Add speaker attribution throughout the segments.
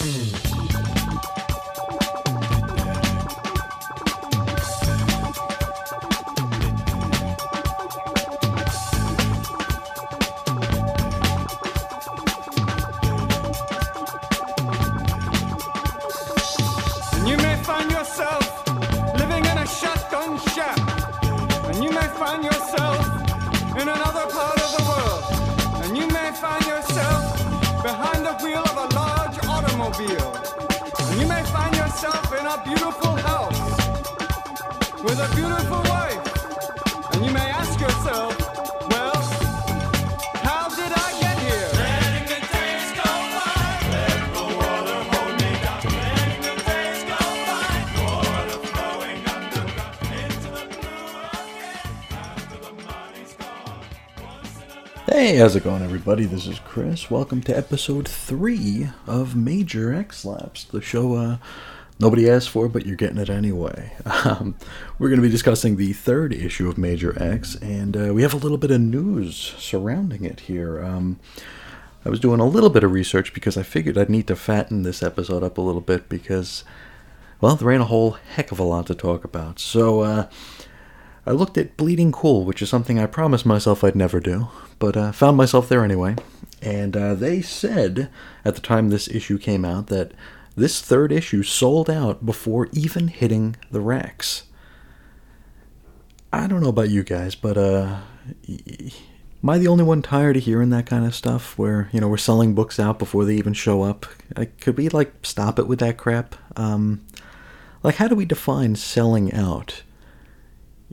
Speaker 1: Mm-hmm.
Speaker 2: Hey, how's it going, everybody? This is Chris. Welcome to episode three of Major X Laps, the show uh, nobody asked for, but you're getting it anyway. Um, we're going to be discussing the third issue of Major X, and uh, we have a little bit of news surrounding it here. Um, I was doing a little bit of research because I figured I'd need to fatten this episode up a little bit because, well, there ain't a whole heck of a lot to talk about. So, uh, I looked at Bleeding Cool, which is something I promised myself I'd never do, but uh, found myself there anyway. And uh, they said at the time this issue came out that this third issue sold out before even hitting the racks. I don't know about you guys, but uh, am I the only one tired of hearing that kind of stuff? Where you know we're selling books out before they even show up? Could we like stop it with that crap? Um, like, how do we define selling out?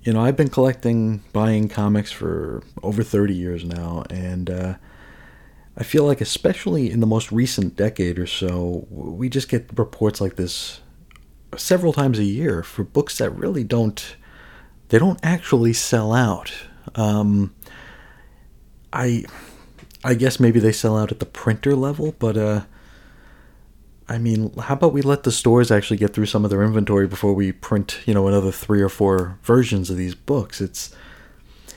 Speaker 2: You know, I've been collecting, buying comics for over 30 years now, and uh, I feel like, especially in the most recent decade or so, we just get reports like this several times a year for books that really don't, they don't actually sell out. Um, I, I guess maybe they sell out at the printer level, but uh, I mean, how about we let the stores actually get through some of their inventory before we print, you know, another three or four versions of these books? It's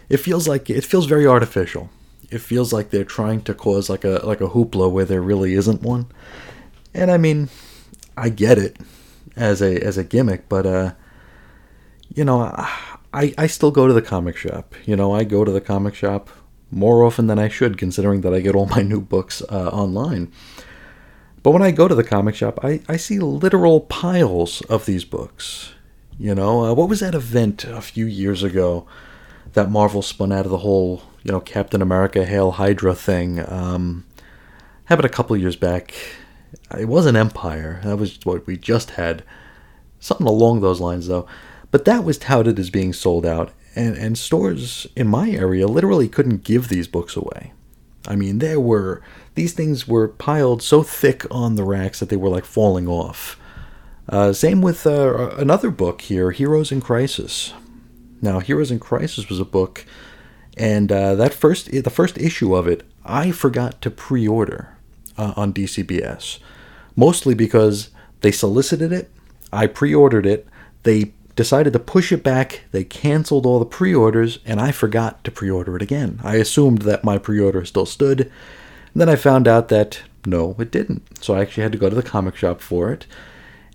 Speaker 2: it feels like it feels very artificial. It feels like they're trying to cause like a like a hoopla where there really isn't one. And I mean, I get it as a as a gimmick, but uh you know, I I still go to the comic shop. You know, I go to the comic shop more often than I should considering that I get all my new books uh, online. But when I go to the comic shop, I, I see literal piles of these books. You know, uh, what was that event a few years ago that Marvel spun out of the whole, you know, Captain America Hail Hydra thing? Um, happened a couple years back. It was an Empire. That was what we just had. Something along those lines, though. But that was touted as being sold out, and, and stores in my area literally couldn't give these books away. I mean, there were these things were piled so thick on the racks that they were like falling off. Uh, same with uh, another book here, Heroes in Crisis. Now, Heroes in Crisis was a book, and uh, that first the first issue of it, I forgot to pre-order uh, on DCBS, mostly because they solicited it, I pre-ordered it, they decided to push it back. They canceled all the pre orders, and I forgot to pre order it again. I assumed that my pre order still stood. And then I found out that no, it didn't. So I actually had to go to the comic shop for it.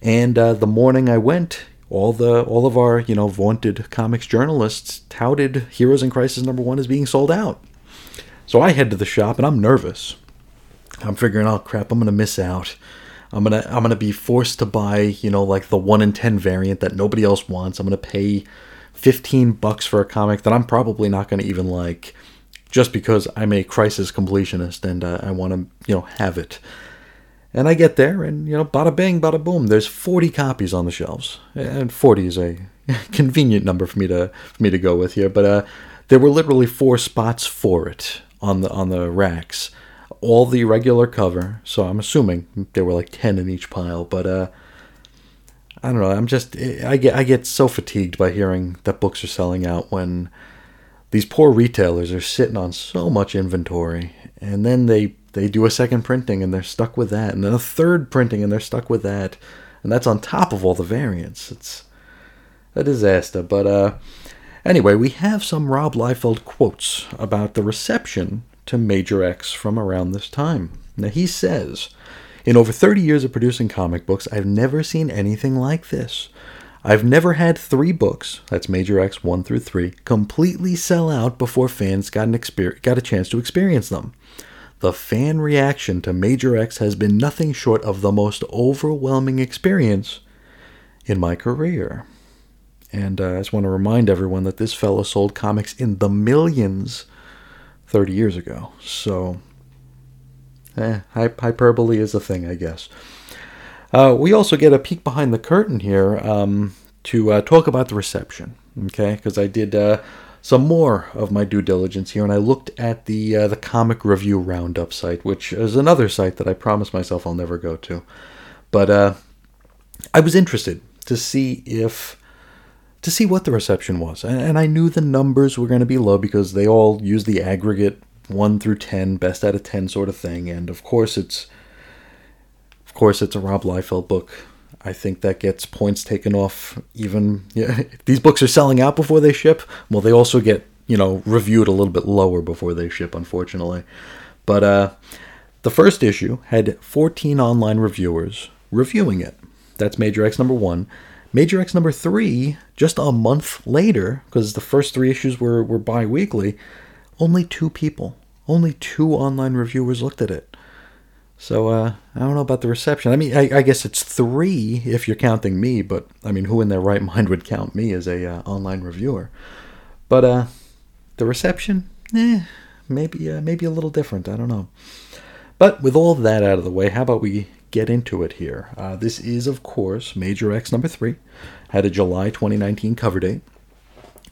Speaker 2: And uh, the morning I went, all the all of our you know vaunted comics journalists touted Heroes in Crisis number one as being sold out. So I head to the shop, and I'm nervous. I'm figuring, oh crap, I'm gonna miss out. I'm gonna I'm gonna be forced to buy, you know, like the one in ten variant that nobody else wants. I'm gonna pay fifteen bucks for a comic that I'm probably not gonna even like, just because I'm a crisis completionist and uh, I want to, you know, have it. And I get there, and you know, bada bing, bada boom. There's 40 copies on the shelves, and 40 is a convenient number for me to for me to go with here. But uh, there were literally four spots for it on the on the racks all the regular cover. So I'm assuming there were like ten in each pile. But uh, I don't know. I'm just I get I get so fatigued by hearing that books are selling out when these poor retailers are sitting on so much inventory, and then they they do a second printing and they're stuck with that, and then a third printing and they're stuck with that, and that's on top of all the variants. It's a disaster. But uh, anyway, we have some Rob Liefeld quotes about the reception to Major X from around this time. Now he says, In over 30 years of producing comic books, I've never seen anything like this. I've never had three books, that's Major X 1 through 3, completely sell out before fans got, an exper- got a chance to experience them. The fan reaction to Major X has been nothing short of the most overwhelming experience in my career. And uh, I just want to remind everyone that this fellow sold comics in the millions 30 years ago. So, eh, hyperbole is a thing, I guess. Uh, we also get a peek behind the curtain here um, to uh, talk about the reception, okay? Because I did uh, some more of my due diligence here, and I looked at the uh, the comic review roundup site, which is another site that I promised myself I'll never go to. But uh, I was interested to see if to see what the reception was, and, I knew the numbers were going to be low because they all use the aggregate one through ten, best out of ten sort of thing, and of course it's course, it's a Rob Liefeld book. I think that gets points taken off. Even yeah, these books are selling out before they ship. Well, they also get you know reviewed a little bit lower before they ship, unfortunately. But uh, the first issue had 14 online reviewers reviewing it. That's Major X number one. Major X number three, just a month later, because the first three issues were, were bi weekly, only two people, only two online reviewers looked at it. So uh, I don't know about the reception. I mean, I, I, guess it's three if you're counting me, but I mean, who in their right mind would count me as a uh, online reviewer? But uh, the reception, eh, maybe uh, maybe a little different. I don't know. But with all that out of the way, how about we get into it here? Uh, this is, of course, Major X number three. Had a July 2019 cover date.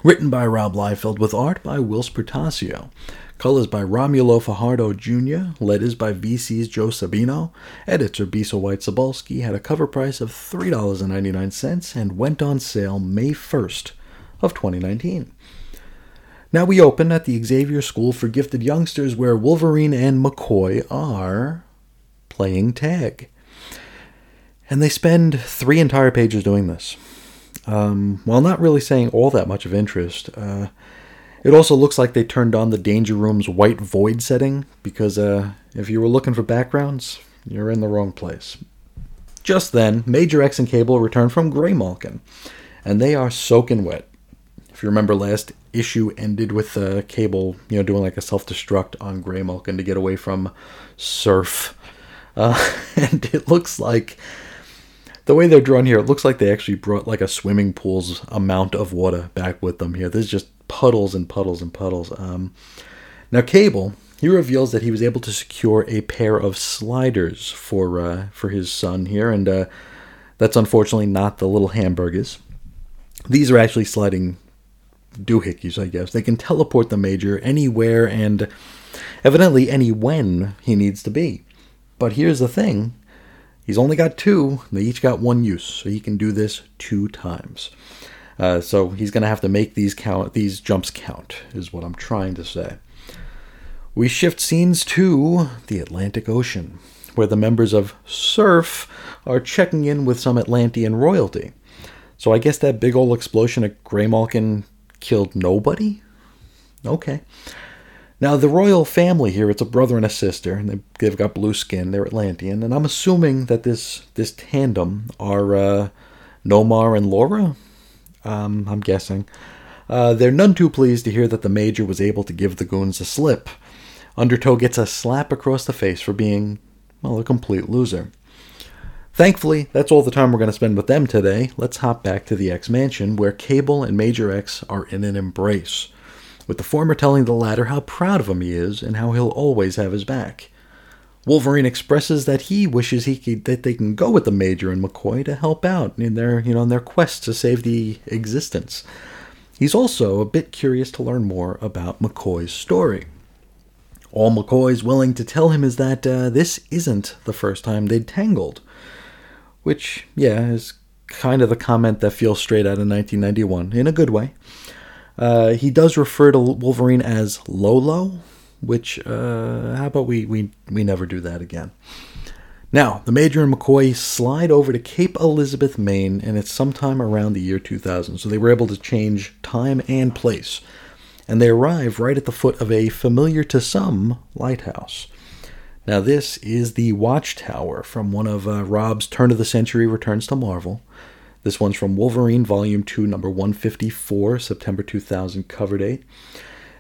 Speaker 2: Written by Rob Liefeld with art by Whilce Portacio. Colors by Romulo Fajardo Jr., letters by VC's Joe Sabino, editor Bisa White Cebulski, had a cover price of $3.99 and went on sale May 1st of 2019. Now we open at the Xavier School for Gifted Youngsters where Wolverine and McCoy are playing tag. And they spend three entire pages doing this. Um, while not really saying all that much of interest, uh, it also looks like they turned on the Danger Room's white void setting because uh, if you were looking for backgrounds, you're in the wrong place. Just then, Major X and Cable return from Graymalkin, and they are soaking wet. If you remember, last issue ended with uh, Cable, you know, doing like a self-destruct on Graymalkin to get away from Surf, uh, and it looks like the way they're drawn here, it looks like they actually brought like a swimming pool's amount of water back with them here. There's just puddles and puddles and puddles. Um, now, Cable, he reveals that he was able to secure a pair of sliders for uh, for his son here, and uh, that's unfortunately not the little hamburgers. These are actually sliding doohickeys, I guess. They can teleport the Major anywhere and evidently any when he needs to be. But here's the thing he's only got two, they each got one use, so he can do this two times. Uh, so he's going to have to make these count. These jumps count, is what I'm trying to say. We shift scenes to the Atlantic Ocean, where the members of Surf are checking in with some Atlantean royalty. So I guess that big old explosion at Graymalkin killed nobody? Okay. Now, the royal family here, it's a brother and a sister, and they've got blue skin, they're Atlantean, and I'm assuming that this, this tandem are uh, Nomar and Laura? um, I'm guessing. Uh, they're none too pleased to hear that the Major was able to give the goons a slip. Undertow gets a slap across the face for being, well, a complete loser. Thankfully, that's all the time we're going to spend with them today. Let's hop back to the X Mansion, where Cable and Major X are in an embrace, with the former telling the latter how proud of him he is and how he'll always have his back. Wolverine expresses that he wishes he could, that they can go with the Major and McCoy to help out in their you know in their quest to save the existence. He's also a bit curious to learn more about McCoy's story. All McCoy's willing to tell him is that uh, this isn't the first time they'd tangled, which yeah is kind of the comment that feels straight out of 1991 in a good way. Uh, he does refer to Wolverine as Lolo, which uh, how about we, we we never do that again. Now, the Major and McCoy slide over to Cape Elizabeth, Maine, and it's sometime around the year 2000. So they were able to change time and place. And they arrive right at the foot of a familiar to some lighthouse. Now, this is the Watchtower from one of uh, Rob's turn of the century returns to Marvel. This one's from Wolverine Volume 2, number 154, September 2000 cover date.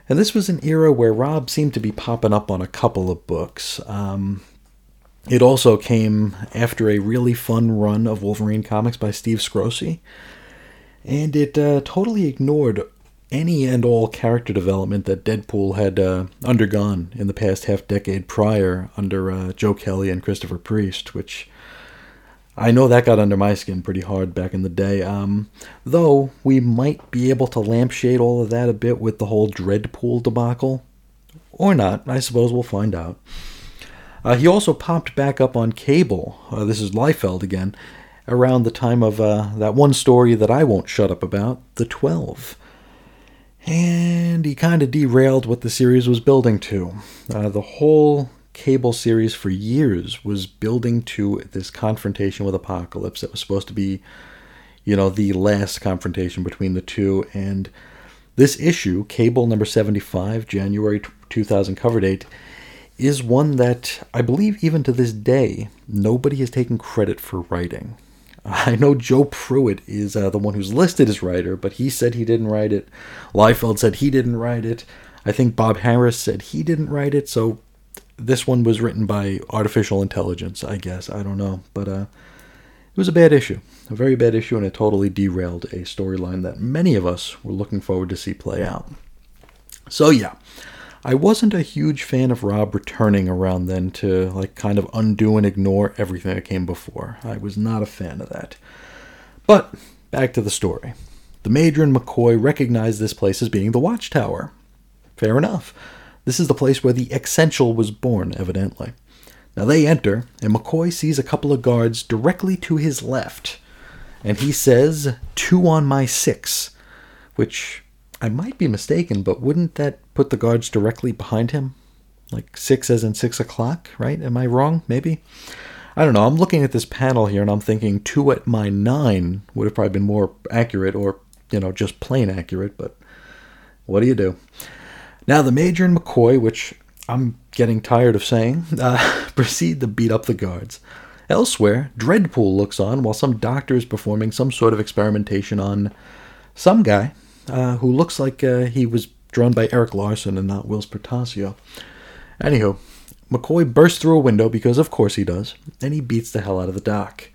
Speaker 2: And this was an era where Rob seemed to be popping up on a couple of books. Um, it also came after a really fun run of Wolverine comics by Steve Skroce, and it uh, totally ignored any and all character development that Deadpool had uh, undergone in the past half decade prior under uh, Joe Kelly and Christopher Priest, which I know that got under my skin pretty hard back in the day. Um, though we might be able to lampshade all of that a bit with the whole Dreadpool debacle. Or not, I suppose we'll find out. Uh, he also popped back up on cable. Uh, this is Liefeld again, around the time of uh, that one story that I won't shut up about, The Twelve. And he kind of derailed what the series was building to. Uh, the whole cable series for years was building to this confrontation with Apocalypse that was supposed to be, you know, the last confrontation between the two. And this issue, Cable number 75, January 2000 cover date, is one that I believe even to this day nobody has taken credit for writing. I know Joe Pruett is uh, the one who's listed as writer, but he said he didn't write it. Liefeld said he didn't write it. I think Bob Harras said he didn't write it, so this one was written by artificial intelligence, I guess. I don't know. But uh, it was a bad issue. A very bad issue, and it totally derailed a storyline that many of us were looking forward to see play out. So, yeah. I wasn't a huge fan of Rob returning around then to like kind of undo and ignore everything that came before. I was not a fan of that. But back to the story. The Major and McCoy recognize this place as being the Watchtower. Fair enough. This is the place where the Essential was born, evidently. Now they enter, and McCoy sees a couple of guards directly to his left. And he says, Two on my six. Which I might be mistaken, but wouldn't that put the guards directly behind him? Like six as in six o'clock, right? Am I wrong? Maybe? I don't know. I'm looking at this panel here and I'm thinking two at my nine would have probably been more accurate or, you know, just plain accurate, but what do you do? Now, the Major and McCoy, which I'm getting tired of saying, uh, proceed to beat up the guards. Elsewhere, Dreadpool looks on while some doctor is performing some sort of experimentation on some guy uh, who looks like uh, he was drawn by Erik Larsen and not Whilce Portacio. Anywho, McCoy bursts through a window because, of course, he does, and he beats the hell out of the doc.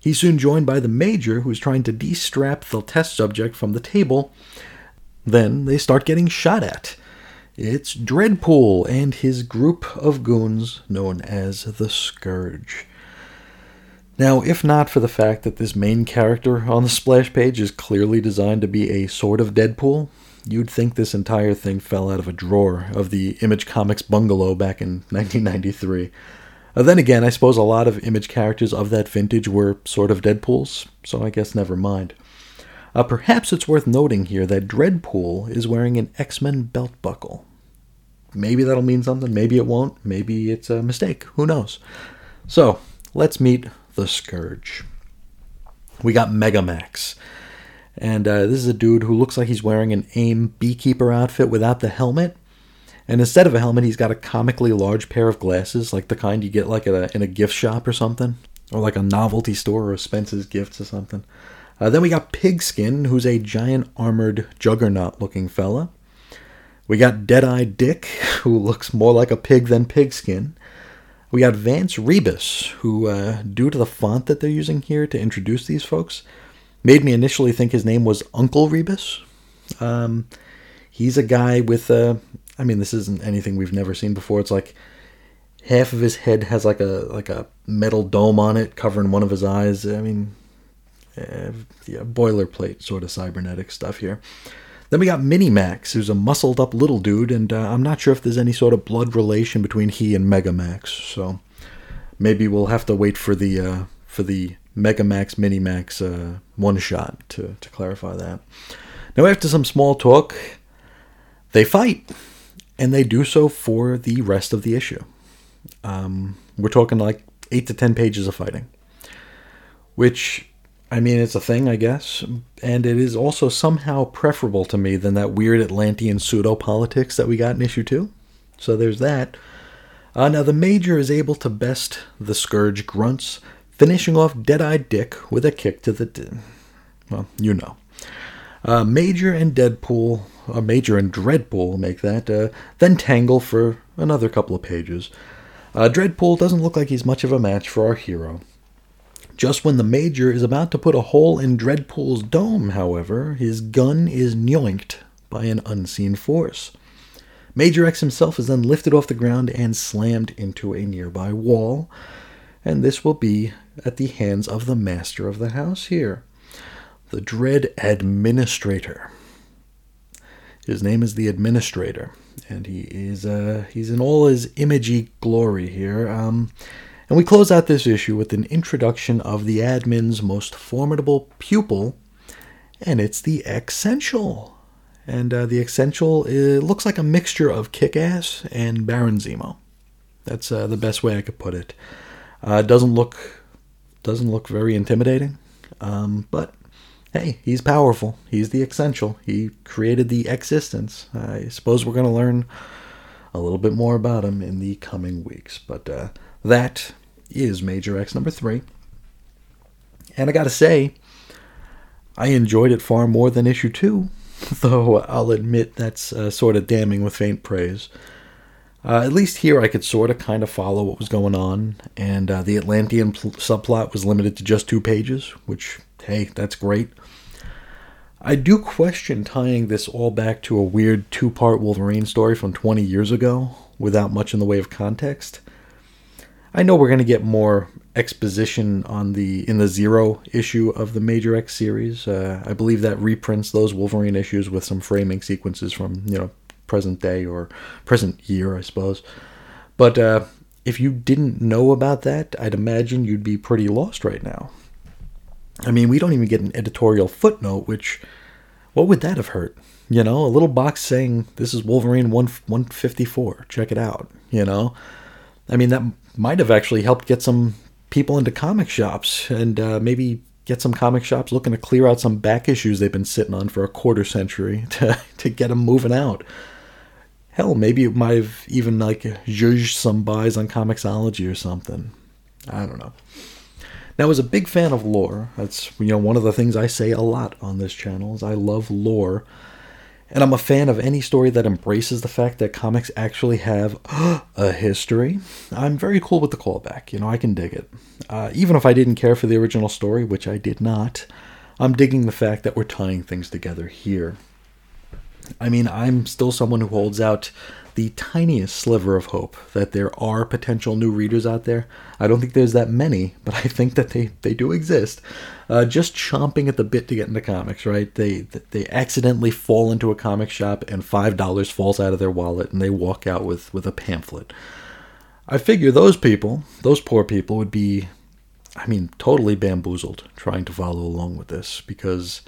Speaker 2: He's soon joined by the Major, who's trying to de-strap the test subject from the table. Then they start getting shot at. It's Dreadpool and his group of goons known as the Scourge. Now, if not for the fact that this main character on the splash page is clearly designed to be a sort of Deadpool, you'd think this entire thing fell out of a drawer of the Image Comics bungalow back in 1993. Uh, then again, I suppose a lot of Image characters of that vintage were sort of Deadpools, so I guess never mind. Uh, perhaps it's worth noting here that Dreadpool is wearing an X Men belt buckle. Maybe that'll mean something, maybe it won't, maybe it's a mistake, who knows. So, let's meet the Scourge. We got Megamax. And uh, this is a dude who looks like he's wearing an AIM beekeeper outfit without the helmet. And instead of a helmet, he's got a comically large pair of glasses, like the kind you get like a, in a gift shop or something, or like a novelty store or Spencer's Gifts or something. Uh, then we got Pigskin, who's a giant armored juggernaut looking fella. We got Deadeye Dick, who looks more like a pig than Pigskin. We got Vance Rebus, who, uh, due to the font that they're using here to introduce these folks, made me initially think his name was Uncle Rebus. Um, he's a guy with a. Uh, I mean, this isn't anything we've never seen before. It's like half of his head has like a like a metal dome on it, covering one of his eyes. I mean, uh, yeah, boilerplate sort of cybernetic stuff here. Then we got Minimax, who's a muscled up little dude, and uh, I'm not sure if there's any sort of blood relation between he and Mega Max. So maybe we'll have to wait for the uh, for the Megamax Minimax uh, one shot to to clarify that. Now after some small talk, they fight, and they do so for the rest of the issue. Um, we're talking like eight to ten pages of fighting, which I mean, it's a thing, I guess, and it is also somehow preferable to me than that weird Atlantean pseudo politics that we got in issue two. So there's that. Uh, now, the Major is able to best the Scourge grunts, finishing off Deadeye Dick with a kick to the. D- well, you know. Uh, Major and Deadpool, uh, Major and Dreadpool make that, uh, then tangle for another couple of pages. Uh, Dreadpool doesn't look like he's much of a match for our hero. Just when the Major is about to put a hole in Dreadpool's dome, however, his gun is yoinked by an unseen force. Major X himself is then lifted off the ground and slammed into a nearby wall, and this will be at the hands of the master of the house here, the Dread Administrator. His name is the Administrator, and he is uh, he's in all his imagey glory here. Um, and we close out this issue with an introduction of the admin's most formidable pupil, and it's the Essential. And uh, the Essential looks like a mixture of Kick-Ass and Baron Zemo. That's uh, the best way I could put it. Uh, doesn't look doesn't look very intimidating, um, but hey, he's powerful. He's the Essential. He created the existence. I suppose we're going to learn a little bit more about him in the coming weeks. But uh, that is Major X number three. And I got to say, I enjoyed it far more than issue two, though I'll admit that's uh, sort of damning with faint praise. Uh, at least here I could sort of kind of follow what was going on, and uh, the Atlantean pl- subplot was limited to just two pages, which, hey, that's great. I do question tying this all back to a weird two part Wolverine story from 20 years ago without much in the way of context. I know we're going to get more exposition on the in the zero issue of the Major X series. Uh, I believe that reprints those Wolverine issues with some framing sequences from you know present day or present year, I suppose. But uh, if you didn't know about that, I'd imagine you'd be pretty lost right now. I mean, we don't even get an editorial footnote, which, what would that have hurt? You know, a little box saying, this is Wolverine 1, 154, check it out, you know? I mean, that might have actually helped get some people into comic shops and uh, maybe get some comic shops looking to clear out some back issues they've been sitting on for a quarter century to, to get them moving out. Hell, maybe it might have even like zhuzhed some buys on Comixology or something. I don't know. Now, as a big fan of lore. That's you know one of the things I say a lot on this channel is I love lore, and I'm a fan of any story that embraces the fact that comics actually have a history. I'm very cool with the callback. You know, I can dig it, uh, even if I didn't care for the original story, which I did not. I'm digging the fact that we're tying things together here. I mean, I'm still someone who holds out the tiniest sliver of hope that there are potential new readers out there. I don't think there's that many, but I think that they, they do exist. Uh, just chomping at the bit to get into comics, right? They they accidentally fall into a comic shop and five dollars falls out of their wallet and they walk out with, with a pamphlet. I figure those people, those poor people, would be, I mean, totally bamboozled trying to follow along with this because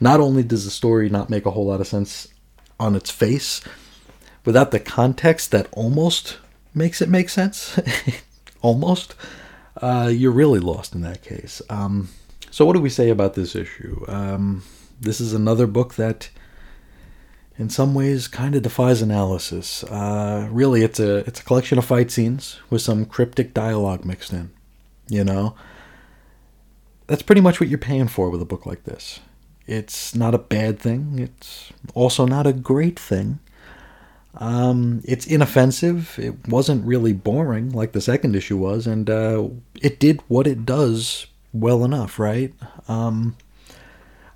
Speaker 2: not only does the story not make a whole lot of sense on its face, without the context that almost makes it make sense, almost, uh, you're really lost in that case. Um, so, what do we say about this issue? Um, this is another book that, in some ways, kind of defies analysis. Uh, really, it's a it's a collection of fight scenes with some cryptic dialogue mixed in. You know, that's pretty much what you're paying for with a book like this. It's not a bad thing. It's also not a great thing. Um, it's inoffensive. It wasn't really boring like the second issue was, and uh, it did what it does well enough, right? Um,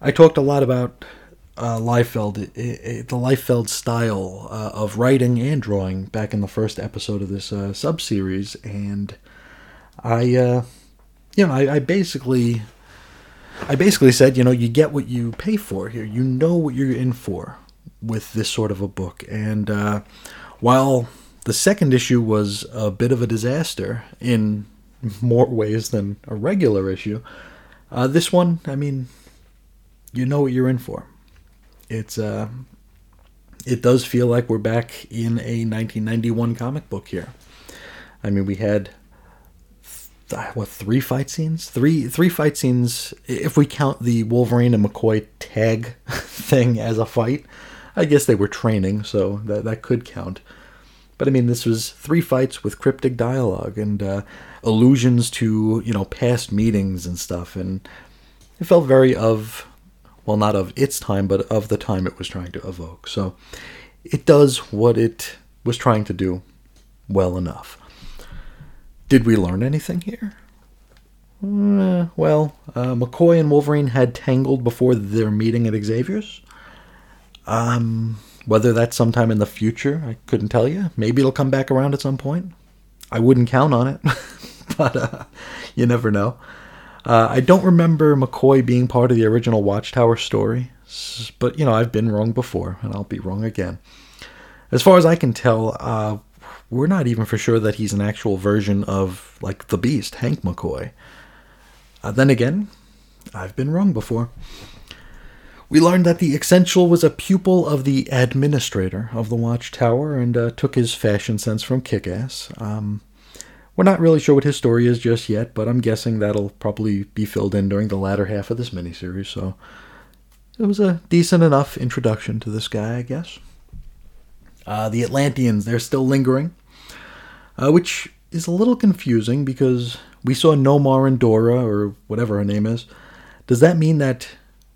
Speaker 2: I talked a lot about uh, Liefeld, it, it, the Liefeld style uh, of writing and drawing back in the first episode of this uh, sub series, and I, uh, you know, I, I basically I basically said, you know, you get what you pay for here. You know what you're in for with this sort of a book. And uh, while the second issue was a bit of a disaster in more ways than a regular issue, uh, this one, I mean, you know what you're in for. It's uh, it does feel like we're back in a 1991 comic book here. I mean, we had what three fight scenes? Three three fight scenes. If we count the Wolverine and McCoy tag thing as a fight, I guess they were training, so that that could count. But I mean, this was three fights with cryptic dialogue and uh, allusions to you know past meetings and stuff, and it felt very of, well, not of its time, but of the time it was trying to evoke. So it does what it was trying to do well enough. Did we learn anything here? Uh, well, uh, McCoy and Wolverine had tangled before their meeting at Xavier's. Um, whether that's sometime in the future, I couldn't tell you. Maybe it'll come back around at some point. I wouldn't count on it, but uh, you never know. Uh, I don't remember McCoy being part of the original Watchtower story, but you know I've been wrong before, and I'll be wrong again. As far as I can tell, uh, we're not even for sure that he's an actual version of like the Beast, Hank McCoy. Uh, then again, I've been wrong before. We learned that the Essential was a pupil of the administrator of the Watchtower and uh, took his fashion sense from Kick Ass. Um, we're not really sure what his story is just yet, but I'm guessing that'll probably be filled in during the latter half of this miniseries, so it was a decent enough introduction to this guy, I guess. Uh, the Atlanteans, they're still lingering, uh, which is a little confusing because we saw Nomar and Dora, or whatever her name is. Does that mean that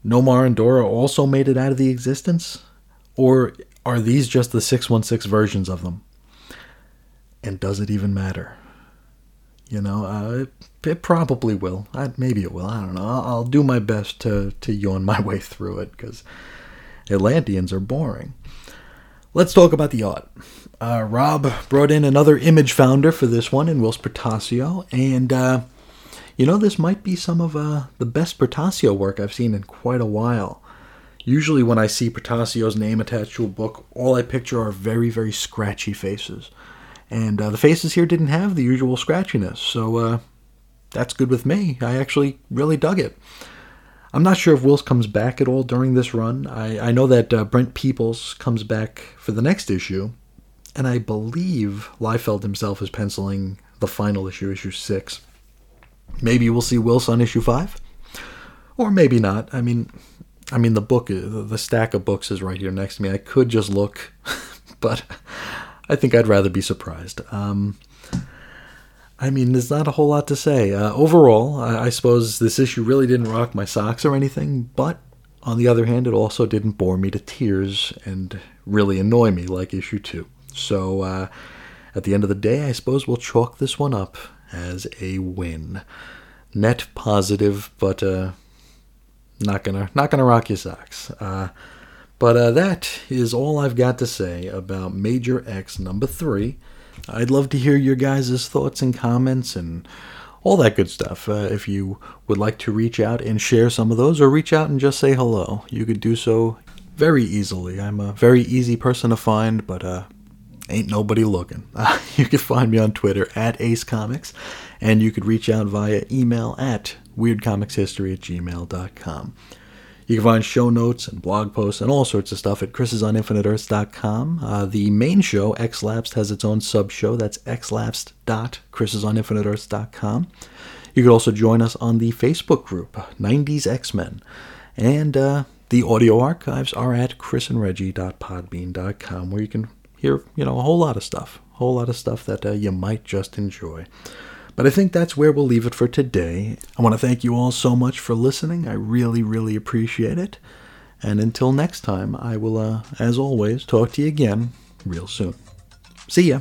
Speaker 2: Nomar and Dora also made it out of the existence? Or are these just the 616 versions of them? And does it even matter? You know, uh, it, it, probably will. I, maybe it will. I don't know. I'll, I'll, do my best to, to yawn my way through it because Atlanteans are boring. Let's talk about the art. Uh, Rob brought in another image founder for this one in Whilce Portacio, and uh, you know, this might be some of uh, the best Portacio work I've seen in quite a while. Usually, when I see Portacio's name attached to a book, all I picture are very, very scratchy faces. And uh, the faces here didn't have the usual scratchiness, so uh, that's good with me. I actually really dug it. I'm not sure if Wills comes back at all during this run. I, I know that uh, Brent Peeples comes back for the next issue, and I believe Liefeld himself is penciling the final issue, issue 6. Maybe we'll see Whilce on issue five, or maybe not. I mean, I mean the book, the stack of books is right here next to me. I could just look, but I think I'd rather be surprised. Um, I mean, there's not a whole lot to say. Uh, overall, I, I suppose this issue really didn't rock my socks or anything, but on the other hand, it also didn't bore me to tears and really annoy me like issue two. So, uh, at the end of the day, I suppose we'll chalk this one up as a win. Net positive, but uh, not gonna not gonna rock your socks. Uh, but uh, that is all I've got to say about Major X number three. I'd love to hear your guys' thoughts and comments and all that good stuff. Uh, if you would like to reach out and share some of those, or reach out and just say hello, you could do so very easily. I'm a very easy person to find, but uh, ain't nobody looking. Uh, you can find me on Twitter at Ace Comics, and you could reach out via email at weirdcomicshistory at gmail.com. You can find show notes and blog posts and all sorts of stuff at chrisisoninfiniteearths.com. Uh, the main show, X-Lapsed, has its own sub-show. That's xlapsed.chrisisoninfiniteearths.com. You could also join us on the Facebook group, 90s X-Men. And uh, the audio archives are at chrisandreggie.podbean.com, where you can hear, you know, a whole lot of stuff, a whole lot of stuff that uh, you might just enjoy. But I think that's where we'll leave it for today. I want to thank you all so much for listening. I really, really appreciate it. And until next time, I will, uh, as always, talk to you again real soon. See ya.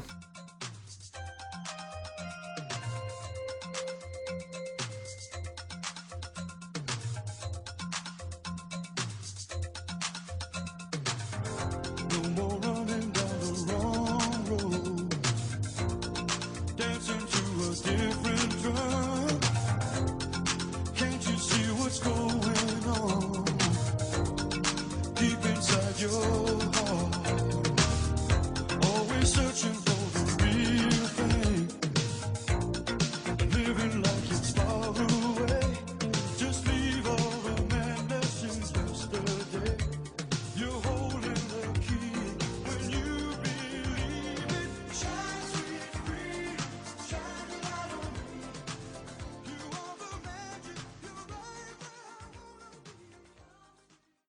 Speaker 1: No